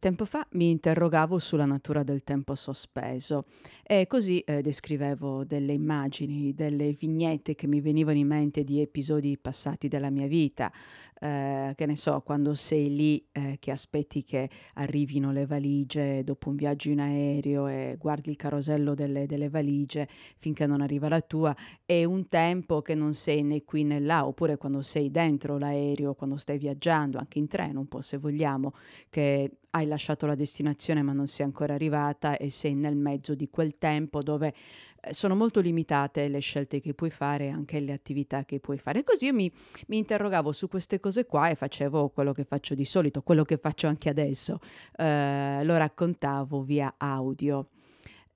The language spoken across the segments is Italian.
Tempo fa mi interrogavo sulla natura del tempo sospeso e così eh, descrivevo delle immagini, delle vignette che mi venivano in mente di episodi passati della mia vita, eh, che ne so, quando sei lì eh, che aspetti che arrivino le valigie dopo un viaggio in aereo e guardi il carosello delle, delle valigie finché non arriva la tua, e un tempo che non sei né qui né là, oppure quando sei dentro l'aereo, quando stai viaggiando, anche in treno un po' se vogliamo, che hai lasciato la destinazione ma non sei ancora arrivata e sei nel mezzo di quel tempo dove eh, sono molto limitate le scelte che puoi fare e anche le attività che puoi fare. Così io mi, mi, interrogavo su queste cose qua e facevo quello che faccio di solito, quello che faccio anche adesso, eh, lo raccontavo via audio.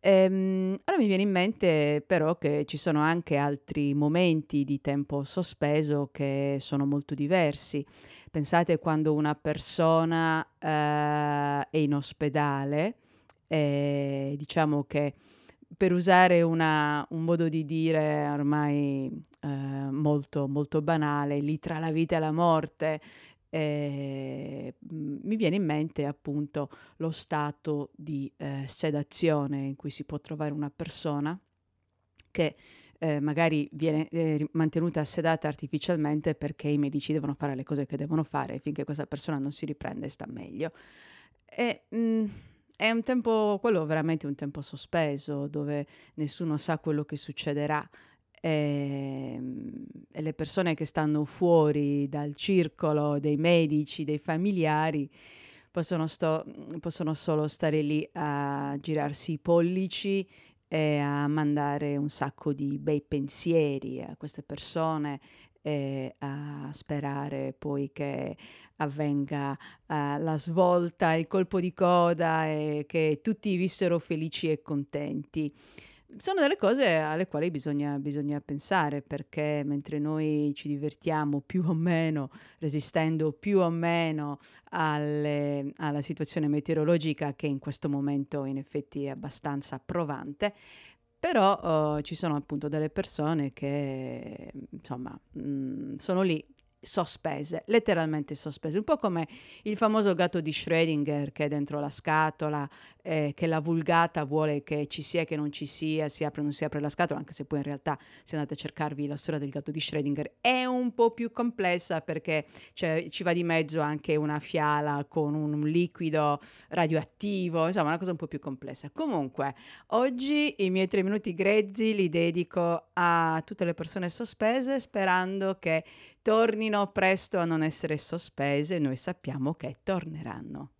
Ehm, ora mi viene in mente però che ci sono anche altri momenti di tempo sospeso che sono molto diversi. Pensate quando una persona eh, è in ospedale, e diciamo che per usare una, un modo di dire ormai eh, molto, molto banale, lì tra la vita e la morte, eh, mi viene in mente appunto lo stato di eh, sedazione in cui si può trovare una persona che eh, magari viene eh, mantenuta sedata artificialmente perché i medici devono fare le cose che devono fare finché questa persona non si riprende e sta meglio. E, mh, mm, è un tempo, quello veramente un tempo sospeso dove nessuno sa quello che succederà ehm, e le persone che stanno fuori dal circolo dei medici, dei familiari, possono, sto, possono solo stare lì a girarsi i pollici e a mandare un sacco di bei pensieri a queste persone e a sperare poi che avvenga uh, la svolta, il colpo di coda e che tutti vissero felici e contenti sono delle cose alle quali bisogna, bisogna, pensare perché mentre noi ci divertiamo più o meno, resistendo più o meno alle, alla situazione meteorologica che in questo momento in effetti è abbastanza provante, però uh, ci sono appunto delle persone che insomma mh, mm, sono lì sospese, letteralmente sospese, un po' come il famoso gatto di Schrödinger che è dentro la scatola, eh, che la vulgata vuole che ci sia che non ci sia, si apre o non si apre la scatola, anche se poi in realtà se andate a cercarvi la storia del gatto di Schrödinger è un po' più complessa perché cioè, ci va di mezzo anche una fiala con un, un liquido radioattivo, insomma una cosa un po' più complessa. Comunque, oggi i miei tre minuti grezzi li dedico a tutte le persone sospese sperando che tornino presto a non essere sospese, noi sappiamo che torneranno.